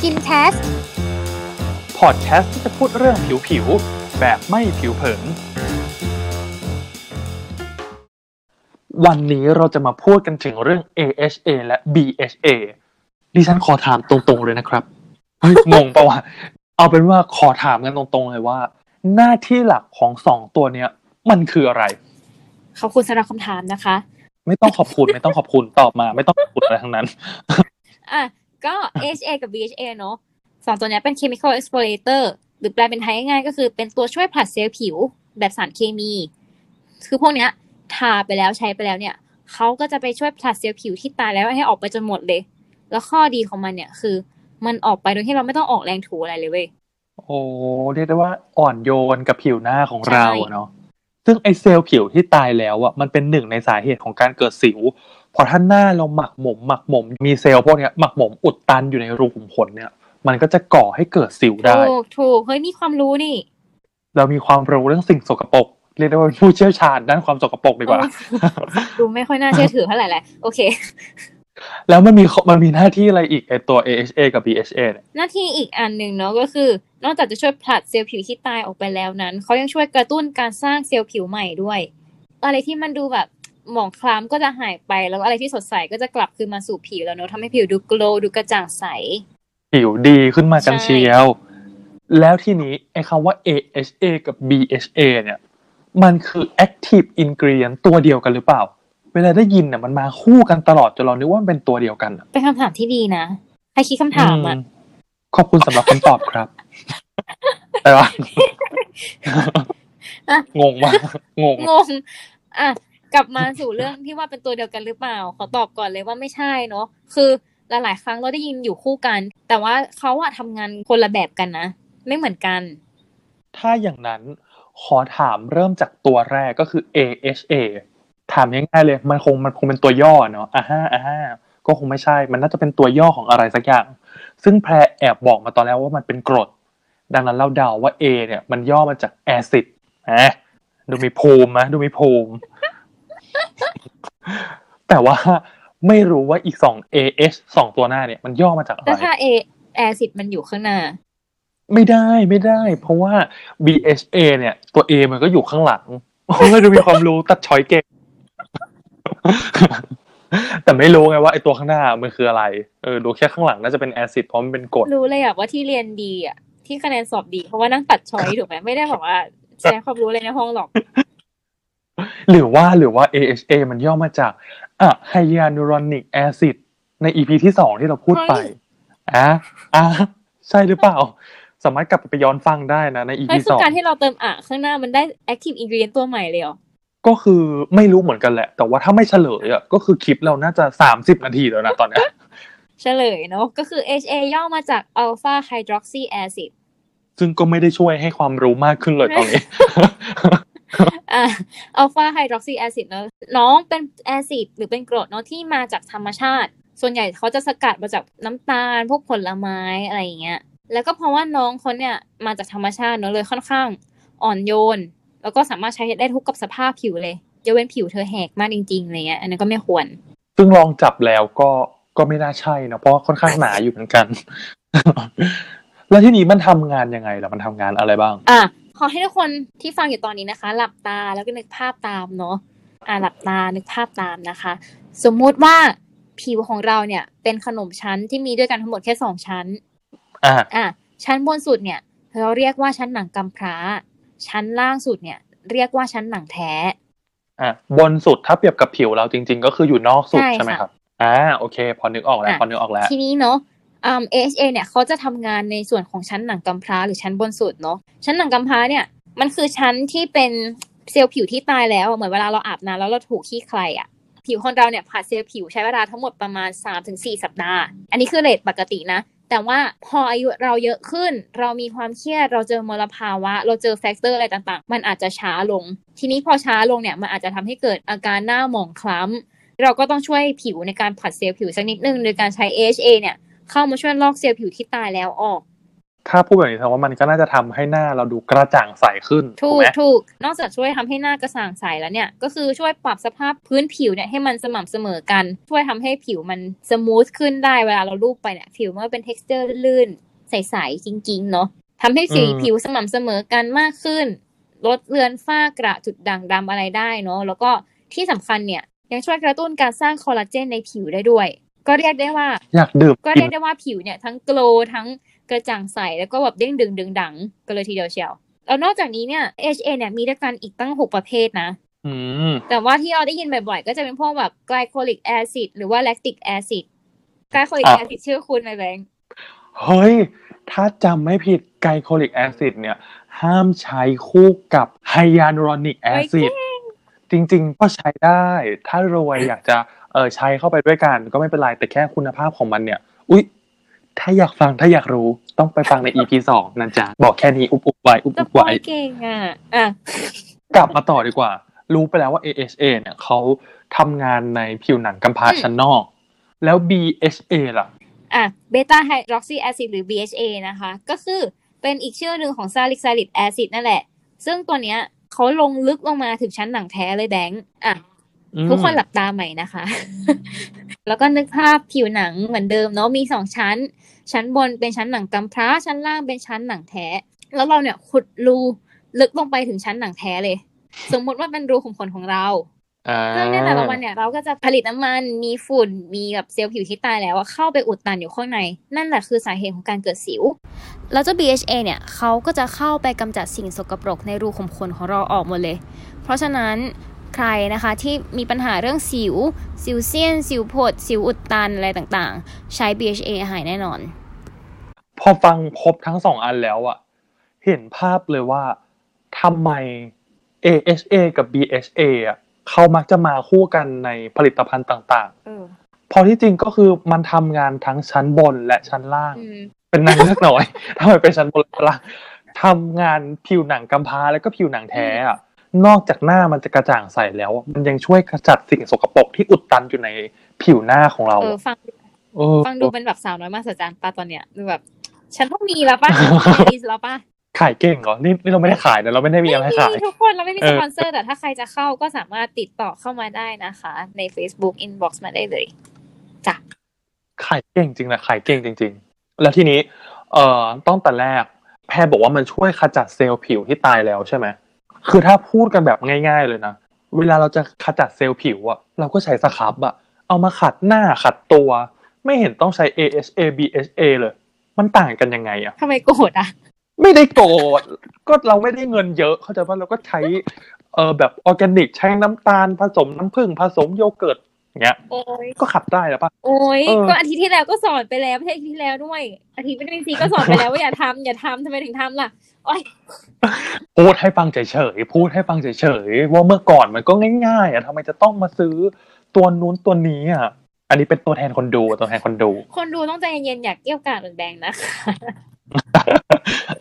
Skin c a s t พอดแคสต์ที่จะพูดเรื่องผิวๆแบบไม่ผิวเผิน วันนี้เราจะมาพูดกันถึงเรื่อง AHA และ BHA ดิฉันขอถามตรงๆเลยนะครับ เฮ้ย งงปะวะ เอาเป็นว่าขอถามกันตรงๆเลยว่า หน้าที่หลักของสองตัวเนี้ย มันคืออะไร ขอบคุณสำหรับคำถามนะคะ ไม่ต้องขอบคุณ ไม่ต้องขอบคุณตอบมา ไม่ต้องขอบคุณอะไรทั้งนั้น อะ ก็ AHA กับ BHA เนอะสองตัวเนี้ยเป็น chemical exfoliator หรือแปลเป็นไทยง่ายๆก็คือเป็นตัวช่วยผลัดเซลล์ผิวแบบสารเคมี คือพวกเนี้ยทาไปแล้วใช้ไปแล้วเนี่ยเขาก็จะไปช่วยผลัดเซลล์ผิวที่ตายแล้วให้ออกไปจนหมดเลย แล้วข้อดีของมันเนี่ยคือ มันออกไปโดยที่เราไม่ต้องออกแรงถูอะไรเลยเว้ยโอ้เรียกได้ว่าอ่อนโยนกับผิวหน้าของเราใช่อะเนาะซึ่งไอเซลล์ผิวที่ตายแล้วอะมันเป็นหนึ่งในสาเหตุของการเกิดสิว พอถ้าหน้าเราหมักหมมหมักหมมมีเซลล์พวกเนี้ยหมักหมมอุดตันอยู่ในรูขุมขนเนี่ย มันก็จะก่อให้เกิดสิวได้ ถูกถูกเฮ้ยมีความรู้นี่ เรามีความรู้เรื่องสิ่งสกปรกเรียกได้ว่าเป็นผู้เชี่ยวชาญด้านความสกปรกดีกว่า ดูไม่ค่อยน่าเชื่อถือเท่าไหร่แหละโอเค แล้วมันมีมันมีหน้าที่อะไรอีกไอตัว AHA กับ BHA เนี่ยหน้าที่อีกอันหนึ่งเนาะก็คือ นอกจากจะช่วยผลัดเซลล์ผิวที่ตายออกไปแล้วนั้นเขายังช่วยกระตุ้นการสร้างเซลล์ผิวใหม่ด้วย อะไรที่มันดูแบบ หมองคล้ำก็จะหายไปแล้วอะไรที่สดใสก็จะกลับคืนมาสู่ผิวแล้วเนาะทำให้ผิวดูโกลว์ดูกระจ่างใส ผิวดีขึ้นมากันใช่เชียว แล้วทีนี้ไอ้คำว่า AHA กับ BHA เนี่ย มันคือ active ingredient ตัวเดียวกันหรือเปล่า เวลาได้ยินเนี่ยมันมาคู่กันตลอดจนเรานึกว่ามันเป็นตัวเดียวกันอะเป็นคำถามที่ดีนะใครคิดคำถามอะอืมขอบคุณสำหรับคำตอบครับแต่ว่าอะงงมากงงงงอะ กลับมาสู่เรื่องที่ว่าเป็นตัวเดียวกันหรือเปล่า ขอตอบก่อนเลยว่าไม่ใช่เนาะคือหลายๆ ครั้งเราได้ยินอยู่คู่กัน แต่ว่าเขาอะทำงานคนละแบบกันนะ ไม่เหมือนกัน ถ้าอย่างนั้นขอถามเริ่มจากตัวแรกก็คือ AHA ถามง่ายๆเลย มันคงมันคงเป็นตัวย่อเนาะอ่าฮ่าอ่าฮ่าก็คงไม่ใช่ มันน่าจะเป็นตัวย่อของอะไรสักอย่าง ซึ่งแพรแอบบอกมาตอนแรกว่ามันเป็นกรด ดังนั้นเราเดาว่า A เนี่ยมันย่อมาจากแอซิดนะดูมีภูมินะดูมีภูมิ แต่ว่าไม่รู้ว่าอีกสอง AH สองตัวหน้าเนี่ยมันย่อมาจากอะไรแต่ถ้า A แอซิดมันอยู่ข้างหน้า ไม่ได้ไม่ได้ เพราะว่า BHA เนี่ย ตัว A มันก็อยู่ข้างหลังโอ้ยดูมีความรู้ตัดช้อยเก่งแต่ไม่รู้ไงว่าไอตัวข้างหน้ามันคืออะไร เออดูแค่ข้างหลังน่าจะเป็นแอซิดเพราะมันเป็นกรดรู้เลยอะว่าที่เรียนดีอะที่คะแนนสอบดี เพราะว่านั่งตัดช้อยถูกไหมไม่ได้บอกว่าใช้ความรู้เลยในห้องหรอก หรือว่าหรือว่า AHA มันย่อมาจากอะไฮยานูรอนิกแอซิดใน EP ที่สองที่เราพูดไปเฮ้ยอะอะใช่หรือเปล่า สามารถกลับไปย้อนฟังได้นะใน EP เฮ้ยคืสอองการที่เราเติมอะข้างหน้ามันได้ active ingredient ตัวใหม่เลยเหรอก็คือไม่รู้เหมือนกันแหละ แต่ว่าถ้าไม่เฉลยอะก็คือคลิปเราน่าจะสามสิบนาทีแล้วนะตอนเนี้ยเฉลยเนาะก็คือ HA ย่อมาจาก alpha hydroxy acid ซึ่งก็ไม่ได้ช่วยให้ความรู้มากขึ้นเลยตอนนี้ อ่า alpha hydroxy acid เนอะน้องเป็นแอซิดหรือเป็นกรดเนาะที่มาจากธรรมชาติ ส่วนใหญ่เขาจะสกัดมาจากน้ำตาล พวกผลไม้อะไรอย่างเงี้ย แล้วก็เพราะว่าน้องเขาเนี่ยมาจากธรรมชาติเนอะเลยค่อนข้างอ่อนโยน แล้วก็สามารถใช้ได้ทุกกับสภาพผิวเลยยกเว้นผิวเธอแหกมากจริงๆอะไรเงี้ยอันนั้นก็ไม่ควร ซึ่งลองจับแล้วก็ก็ไม่น่าใช่นะเพราะว่าค่อนข้างหนาอยู่เหมือนกัน แล้วที่นี้มันทำงานยังไงล่ะมันทำงานอะไรบ้าง อะ ขอให้ทุกคนที่ฟังอยู่ตอนนี้นะคะ หลับตาแล้วก็นึกภาพตามเนาะอะหลับตานึกภาพตามนะคะ สมมุติว่าผิวของเราเนี่ย เป็นขนมชั้นที่มีด้วยกันทั้งหมดแค่สองชั้นอะอะชั้นบนสุดเนี่ย เราเรียกว่าชั้นหนังกำพร้า ชั้นล่างสุดเนี่ย เรียกว่าชั้นหนังแท้อะบนสุดถ้าเปรียบกับผิวเราจริง ๆ ก็คืออยู่นอกสุดใช่ใช่ไหมค่ะครับอ่าโอเค พอนึกออกแล้วอะพอนึกออกแล้ว ทีนี้เนาะ อืม AHA เนี่ยเขาจะทำงานในส่วนของชั้นหนังกำพร้าหรือชั้นบนสุดเนาะชั้นหนังกำพร้าเนี่ยมันคือชั้นที่เป็นเซลล์ผิวที่ตายแล้วเหมือนเวลาเราอาบน้ำแล้วเราถูกขี้ใครอะผิวคนเราเนี่ยผ่าเซลล์ผิวใช้เวลาทั้งหมดประมาณ 3-4 สัปดาห์ อันนี้คือ rate ปกตินะ แต่ว่าพออายุเราเยอะขึ้น เรามีความเครียดเราเจอมลภาวะ เราเจอ factor อะไรต่างๆ มันอาจจะช้าลง ทีนี้พอช้าลงเนี่ยมันอาจจะทำให้เกิดอาการหน้าหมองคล้ำเราก็ต้องช่วยผิวในการผลัดเซลล์ผิวสักนิดนึงโดยการใช้ AHA เนี่ย เข้ามาช่วยลอกเซลล์ผิวที่ตายแล้วออก ถ้าพูดแบบนี้แสดงว่ามันก็น่าจะทำให้หน้าเราดูกระจ่างใสขึ้น ถูถูกกไหมถถูก นอกจากช่วยทำให้หน้ากระจ่างใสแล้วเนี่ย ก็คือช่วยปรับสภาพพื้นผิวเนี่ยให้มันสม่ำเสมอกัน ช่วยทำให้ผิวมัน smooth ขึ้นได้เวลาเราลูบไปเนี่ยผิวมันก็เป็น t e x t อร์ลื่นๆใสๆจริงๆเนาะทำให้สีผิวสม่ำเสมอกันมากขึ้น ลดเลือนฝ้ากระจุดด่างดำอะไรได้เนาะแล้วก็ที่สำคัญเนี่ยยังช่วยกระตุ้นการสร้างคอลลาเจนในผิวได้ด้วย ก็เรียกได้ว่า อยากดื่มก็เรีก็เรียกได้ว่าผิวเนี่ย ทั้ง glow ทั้งกระจ่างใส แล้วก็แบบเด้งดึงดึงดังกันเลยทีเดียวเชียวแล้วนอกจากนี้เนี่ย AHA เนี่ยมีด้วยกันอีกตั้ง6ประเภทนะอืมแต่ว่าที่เราได้ยินบ่อยๆ ก็จะเป็นพวกแบบ glycolic acid หรือว่า lactic acid glycolic อะ acid ชื่อคุ้นไหมแบงค์เฮ้ย ถ้าจำไม่ผิด glycolic acid เนี่ย ห้ามใช้คู่กับ hyaluronic acid จริงๆ ก็ใช้ได้ ถ้ารวยอยากจะ เออใช้เข้าไปด้วยกันก็ไม่เป็นไรแต่แค่คุณภาพของมันเนี่ย อุ๊ย ถ้าอยากฟังถ้าอยากรู้ต้องไปฟังใน EP สองนะจ๊ะ บอกแค่นี้อุบอุบไว้อุบจะอุบปล่อไว้ยเก่งอะอะกลับมาต่อดีกว่า รู้ไปแล้วว่า AHA เนี่ยเขาทำงานในผิวหนังกำพร้าชั้นนอก แล้ว BHA ล่ะอะ beta hydroxy acid หรือ BHA นะคะ ก็คือเป็นอีกชื่อหนึ่งของซาลิก salicylic acid นั่นแหละ ซึ่งตัวเนี้ยเขาลงลึกลงมาถึงชั้นหนังแท้เลยแบงค์อะอืม ทุกคนหลับตาใหม่นะคะ แล้วก็นึกภาพผิวหนังเหมือนเดิมเนาะมีสองชั้น ชั้นบนเป็นชั้นหนังกำพร้า ชั้นล่างเป็นชั้นหนังแท้ แล้วเราเนี่ยขุดรูลึกลงไปถึงชั้นหนังแท้เลย สมมุติว่าเป็นรูขุมขนของเราอ่าซึ่งในแต่ละวันเนี่ยเราก็จะผลิตน้ำมันมีฝุ่นมีแบบเซลล์ผิวที่ตายแล้วอะเข้าไปอุดตันอยู่ข้างใน นั่นแหละคือสาเหตุของการเกิดสิว แล้วเจ้า BHA เนี่ยเขาก็จะเข้าไปกำจัดสิ่งสกปรกในรูขุมขนของเราออกหมดเลย เพราะฉะนั้น ใครนะคะที่มีปัญหาเรื่องสิว สิวเซียน สิวผด สิวอุดตันอะไรต่างๆ ใช้ BHA หายแน่นอน พอฟังครบทั้งสองอันแล้วอะเห็นภาพเลยว่าทำไม AHA กับ BHA อะเขามักจะมาคู่กันในผลิตภัณฑ์ต่างเออๆพอที่จริงก็คือมันทำงานทั้งชั้นบนและชั้นล่างอืมเป็นนางเลือกน้อยทำไมเป็นชั้นบนและชั้นล่างทำงานผิวหนังกำพร้าแล้วก็ผิวหนังแท้อะ นอกจากหน้ามันจะกระจ่างใสแล้วอะมันยังช่วยขจัดสิ่งสกปรกที่อุดตันอยู่ในผิวหน้าของเราเออฟังเออฟังดูเป็นแบบสาวน้อยมากสัจจานปะตอนเนี้ยดูแบบ ฉันต้องมีแล้วปะฉันต้องมีแล้วปะขายเก่งเหรอนี่นี่เราไม่ได้ขายนะเราไม่ได้มีอะไรให้ขายไม่มีทุกคนเราไม่มีเอสอปอนเซอร์แต่ถ้าใครจะเข้าก็สามารถติดต่อเข้ามาได้นะคะ ใน Facebook inbox มาได้เลยจ้ะขายเก่งจริงนะขายเก่งจริง ๆ แล้วทีนี้ เอ่อต้องแต่แรก แพทย์บอกว่ามันช่วยขจัดเซลล์ผิวที่ตายแล้วใช่ไหม คือถ้าพูดกันแบบง่าย ๆ เลยนะ เวลาเราจะขจัดเซลล์ผิวอะเราก็ใช้ scrub อะเอามาขัดหน้าขัดตัว ไม่เห็นต้องใช้ AHA BHA เลย มันต่างกันยังไงอะทำไมโกรธอะไม่ได้โกรธก็เราไม่ได้เงินเยอะ เข้าใจว่าเราก็ใช้เออแบบออร์แกนิกใช้น้ำตาลผสมน้ำผึ้งผสมโยเกิร์ตอย่าง เงี้ยโอ้ยก็ขัดได้แล้วปะโอ้ยเออก็อาทิตย์ที่แล้วก็สอนไปแล้วไม่ใช่อาทิตย์ที่แล้วด้วยอาทิตย์ไม่ได้ซีก็สอนไปแล้วว่าอย่าทำอย่าทำทำไมถึงทำล่ะโอ้ยพูดให้ฟังเฉยๆพูดให้ฟังเฉยๆว่าเมื่อก่อนมันก็ง่ายๆอะทำไมจะต้องมาซื้อตัวนู้นตัวนี้อะอันนี้เป็นตัวแทนคนดูตัวแทนคนดู คนดูต้องใจเย็นๆอยากเกี่ยวกาดเหมือนแบงค์นะคะ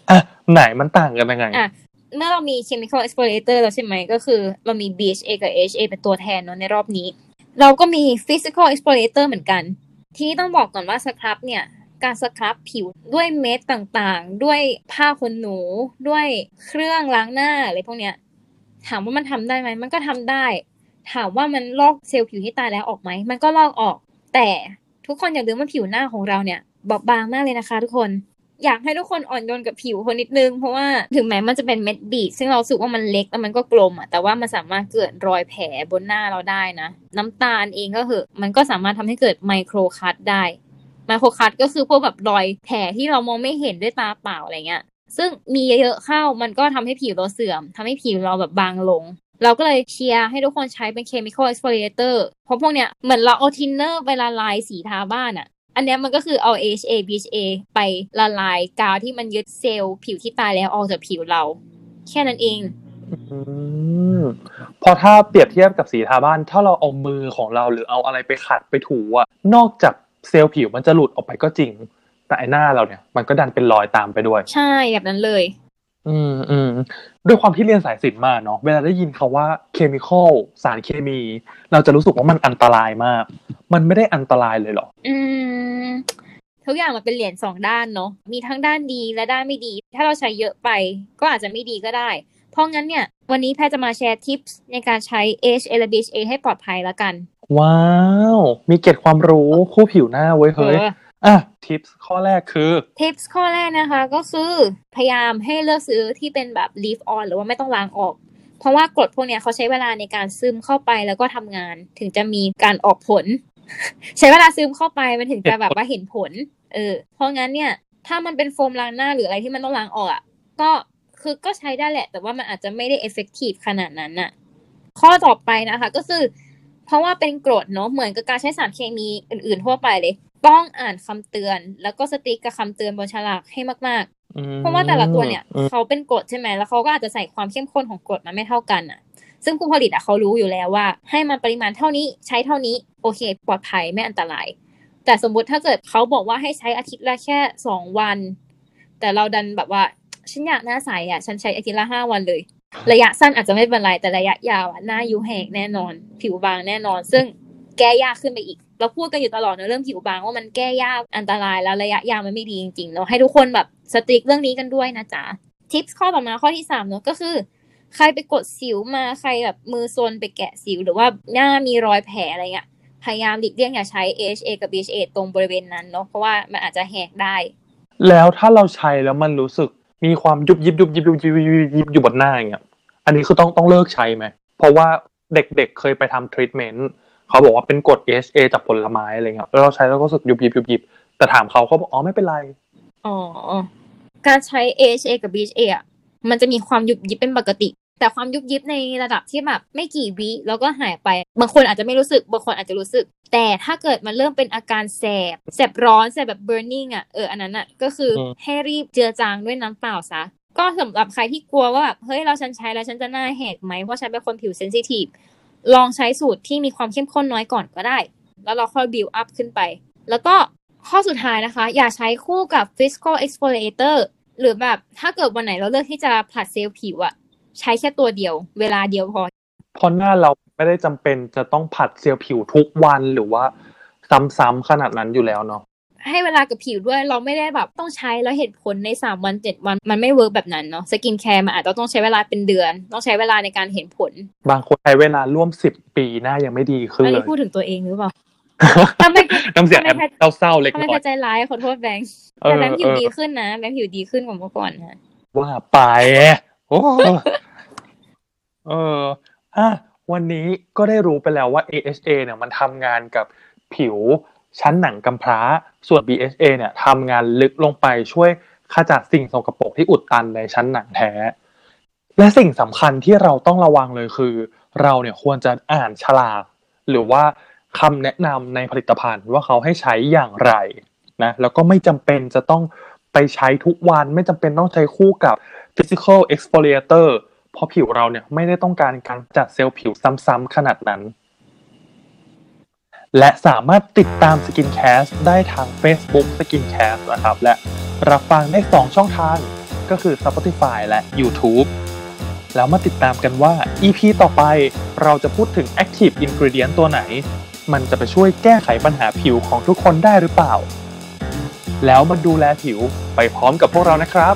อะไหนมันต่างกันยังไงอะเมื่อเรามี chemical exfoliator แล้วใช่ไหมก็คือ เรามี BHA กับ AHA เป็นตัวแทนเนอะในรอบนี้ เราก็มี physical exfoliator เหมือนกัน ที่ต้องบอกก่อนว่าสครับเนี่ย การสครับผิวด้วยเม็ดต่างๆ ด้วยผ้าขนหนู ด้วยเครื่องล้างหน้าอะไรพวกเนี้ย ถามว่ามันทำได้ไหม มันก็ทำได้ ถามว่ามันลอกเซลล์ผิวที่ตายแล้วออกไหม มันก็ลอกออก แต่ทุกคนอย่าลืมว่าผิวหน้าของเราเนี่ยบอบบางมากเลยนะคะทุกคน อยากให้ทุกคนอ่อนโยนกับผิวคนนิดนึง เพราะว่าถึงแม้มันจะเป็นเม็ดบีดซึ่งเรารู้สึกว่ามันเล็กแล้วมันก็กลมอะแต่ว่ามันสามารถเกิดรอยแผลบนหน้าเราได้นะ น้ำตาลเองก็คือะมันก็สามารถทำให้เกิดไมโครคัตได้ไมโครคัตก็คือพวกแบบรอยแผลที่เรามองไม่เห็นด้วยตาเปล่าอะไรเงี้ยซึ่งมีเยอะๆเข้ามันก็ทำให้ผิวเราเสื่อมทำให้ผิวเราแบบบางลง เราก็เลยเชียร์ให้ทุกคนใช้เป็น chemical exfoliator เพราะพวกเนี้ยเหมือนเราเอาทินเนอร์ไปละลายสีทาบ้านอะ อันเนี้ยมันก็คือเอา AHA BHA ไปละลายกาวที่มันยึดเซลล์ผิวที่ตายแล้วออกจากผิวเรา แค่นั้นเองอืมพอถ้าเปรียบเทียบกับสีทาบ้าน ถ้าเราเอามือของเราหรือเอาอะไรไปขัดไปถูอะนอกจากเซลล์ผิวมันจะหลุดออกไปก็จริง แต่ไอหน้าเราเนี่ย มันก็ดันเป็นรอยตามไปด้วย ใช่แบบนั้นเลย อืมอืมด้วยความที่เรียนสายศิลป์มาเนาะเวลาได้ยินคาว่าเคมีคอลสารเคมี เราจะรู้สึกว่ามันอันตรายมาก มันไม่ได้อันตรายเลยเหรอ อืมทุกอย่างมันเป็นเหรียญสองด้านเนาะมีทั้งด้านดีและด้านไม่ดี ถ้าเราใช้เยอะไปก็อาจจะไม่ดีก็ได้ เพราะงั้นเนี่ย วันนี้แพทย์จะมาแชร์ทิปส์ในการใช้ AHA และ BHA ให้ปลอดภัยแล้วกัน ว้าว มีเกร็ดความรู้คู่ผิวหน้าเว้ยเฮ้ย อออะทิปข้อแรกคือทิปส์ข้อแรกนะคะ ก็คือพยายามให้เลือกซื้อที่เป็นแบบ leave on หรือว่าไม่ต้องล้างออก เพราะว่ากรดพวกเนี้ยเขาใช้เวลาในการซึมเข้าไปแล้วก็ทำงานถึงจะมีการออกผล ใช้เวลาซึมเข้าไปมันถึงจะแบบว่าเห็นผล เออ เพราะงั้นเนี่ย ถ้ามันเป็นโฟมล้างหน้าหรืออะไรที่มันต้องล้างออกอะก็คือก็ใช้ได้แหละ แต่ว่ามันอาจจะไม่ได้ effective ขนาดนั้นน่ะ ข้อต่อไปนะคะ ก็คือ เพราะว่าเป็นกรดเนาะเหมือนกับการใช้สารเคมีอื่น ๆ ทั่วไปเลย ต้องอ่านคำเตือน แล้วก็สติ๊กกับคำเตือนบนฉลากให้มากอืมๆเพราะว่าแต่ละตัวเนี่ยอืมเขาเป็นกรดใช่ไหมแล้วเขาก็อาจจะใส่ความเข้มข้นของกรดมาไม่เท่ากันอะ ซึ่งผู้ผลิตอะเขารู้อยู่แล้วว่า ให้มันปริมาณเท่านี้ใช้เท่านี้โอเค ปลอดภัยไม่อันตราย แต่สมมุติถ้าเกิดเขาบอกว่าให้ใช้อาทิตย์ละแค่สองวัน แต่เราดันแบบว่าฉันอยากหน้าใสอะ ฉันใช้อาทิตย์ละห้าวันเลย ระยะสั้นอาจจะไม่เป็นไรแต่ระยะยาวอะหน้ายุแหกแน่นอน ผิวบางแน่นอน ซึ่งแก้ยากขึ้นไปอีก เราพูดกันอยู่ตลอดในะเรื่องผิวบางว่ามันแก้ยากอันตรายแล้วระยะยาวมันไม่ดีจริงๆเนาะให้ทุกคนแบบสตริกเรื่องนี้กันด้วยนะจ๊ะทิปส์ข้อต่อมาข้อที่สามเนาะก็คือ ใครไปกดสิวมาใครแบบมือซนไปแกะสิว หรือว่าหน้ามีรอยแผลอะไรเงี้ยพยายามหลีกเลี่ยงอย่าใช้ AHA กับ BHA ตรงบริเวณนั้นเนาะเพราะว่ามันอาจจะแหกได้ แล้วถ้าเราใช้แล้วมันรู้สึกมีความยุบยิบยุบยิบยุบยิบยุบยิบยิบอยู่บนหน้าอย่างเงี้ยอันนี้คือต้องต้องเลิกใช้ไหมเพราะว่าเด็กๆเคยไปทำทรีทเมนต์ เขาบอกว่าเป็นกรด AHA จากผลไม้อะไรเงี้ยแล้วเราใช้แล้วก็รู้สึกยุบยิบยุบยิบแต่ถามเขาเขาบอกอ๋อไม่เป็นไรอ๋อการใช้ AHA กับ BHA อะมันจะมีความยุบยิบเป็นปกติ แต่ความยุบยิบในระดับที่แบบไม่กี่วิแล้วก็หายไป บางคนอาจจะไม่รู้สึก บางคนอาจจะรู้สึก แต่ถ้าเกิดมันเริ่มเป็นอาการแสบ แสบร้อน แสบแบบ burning อะ เออ อันนั้นอะ ก็คืออมให้รีบเจือจางด้วยน้ำเปล่าซะ ก็สำหรับใครที่กลัวว่าแบบ เฮ้ย เราฉันใช้แล้วฉันจะหน้าแหกไหม เพราะฉันเป็นคนผิวเซนซิทีฟ ลองใช้สูตรที่มีความเข้มข้นน้อยก่อนก็ได้ แล้วเราค่อย build up ขึ้นไป แล้วก็ข้อสุดท้ายนะคะ อย่าใช้คู่กับ physical exfoliator หรือแบบถ้าเกิดวันไหนเราเลือกที่จะผลัดเซลล์ผิวอะใช้แค่ตัวเดียว เวลาเดียวพอเพราะหน้าเราไม่ได้จำเป็นจะต้องผลัดเซลล์ผิวทุกวันหรือว่า ซ้ำๆขนาดนั้นอยู่แล้วเนาะ ให้เวลากับผิวด้วยเราไม่ได้แบบต้องใช้แล้วเห็นผลใน 3 วัน 7 วันมันไม่ work แบบนั้นเนาะ skincare มันอาจจะต้องใช้เวลาเป็นเดือน ต้องใช้เวลาในการเห็นผล บางคนใช้เวลาร่วมสิบปีหน้ายังไม่ดีขึ้นอันเลนี้ยเลยพูดถึงตัวเองหรือเปล่าทำไมน้ำเสียงทำไมแอบเศร้าๆเล็กทำไมน้อพยอใจร้ายขอโทษแบงค์เออแต่แบงค์ผิวเออดีขึ้นนะแบงค์ผิวดีขึ้นกว่าเมื่อก่อนนะว่าไปโอ้เอออะวันนี้ก็ได้รู้ไปแล้วว่า AHA เนี่ยมันทำงานกับผิว ชั้นหนังกำพร้า ส่วน BHA เนี่ยทำงานลึกลงไปช่วยขจัดสิ่งสกปรกที่อุดตันในชั้นหนังแท้ และสิ่งสำคัญที่เราต้องระวังเลยคือ เราเนี่ยควรจะอ่านฉลากหรือว่าคำแนะนำในผลิตภัณฑ์ว่าเขาให้ใช้อย่างไรนะแล้วก็ไม่จำเป็นจะต้องไปใช้ทุกวันไม่จำเป็นต้องใช้คู่กับ physical exfoliator เพราะผิวเราเนี่ยไม่ได้ต้องการการจัดเซลล์ผิวซ้ำๆขนาดนั้น และสามารถติดตาม Skincast ได้ทาง Facebook Skincast นะครับ และรับฟังได้ 2 ช่องทาง ก็คือ Spotify และ YouTube แล้วมาติดตามกันว่า EP ต่อไปเราจะพูดถึง Active Ingredient ตัวไหน มันจะไปช่วยแก้ไขปัญหาผิวของทุกคนได้หรือเปล่า แล้วมาดูแลผิวไปพร้อมกับพวกเรานะครับ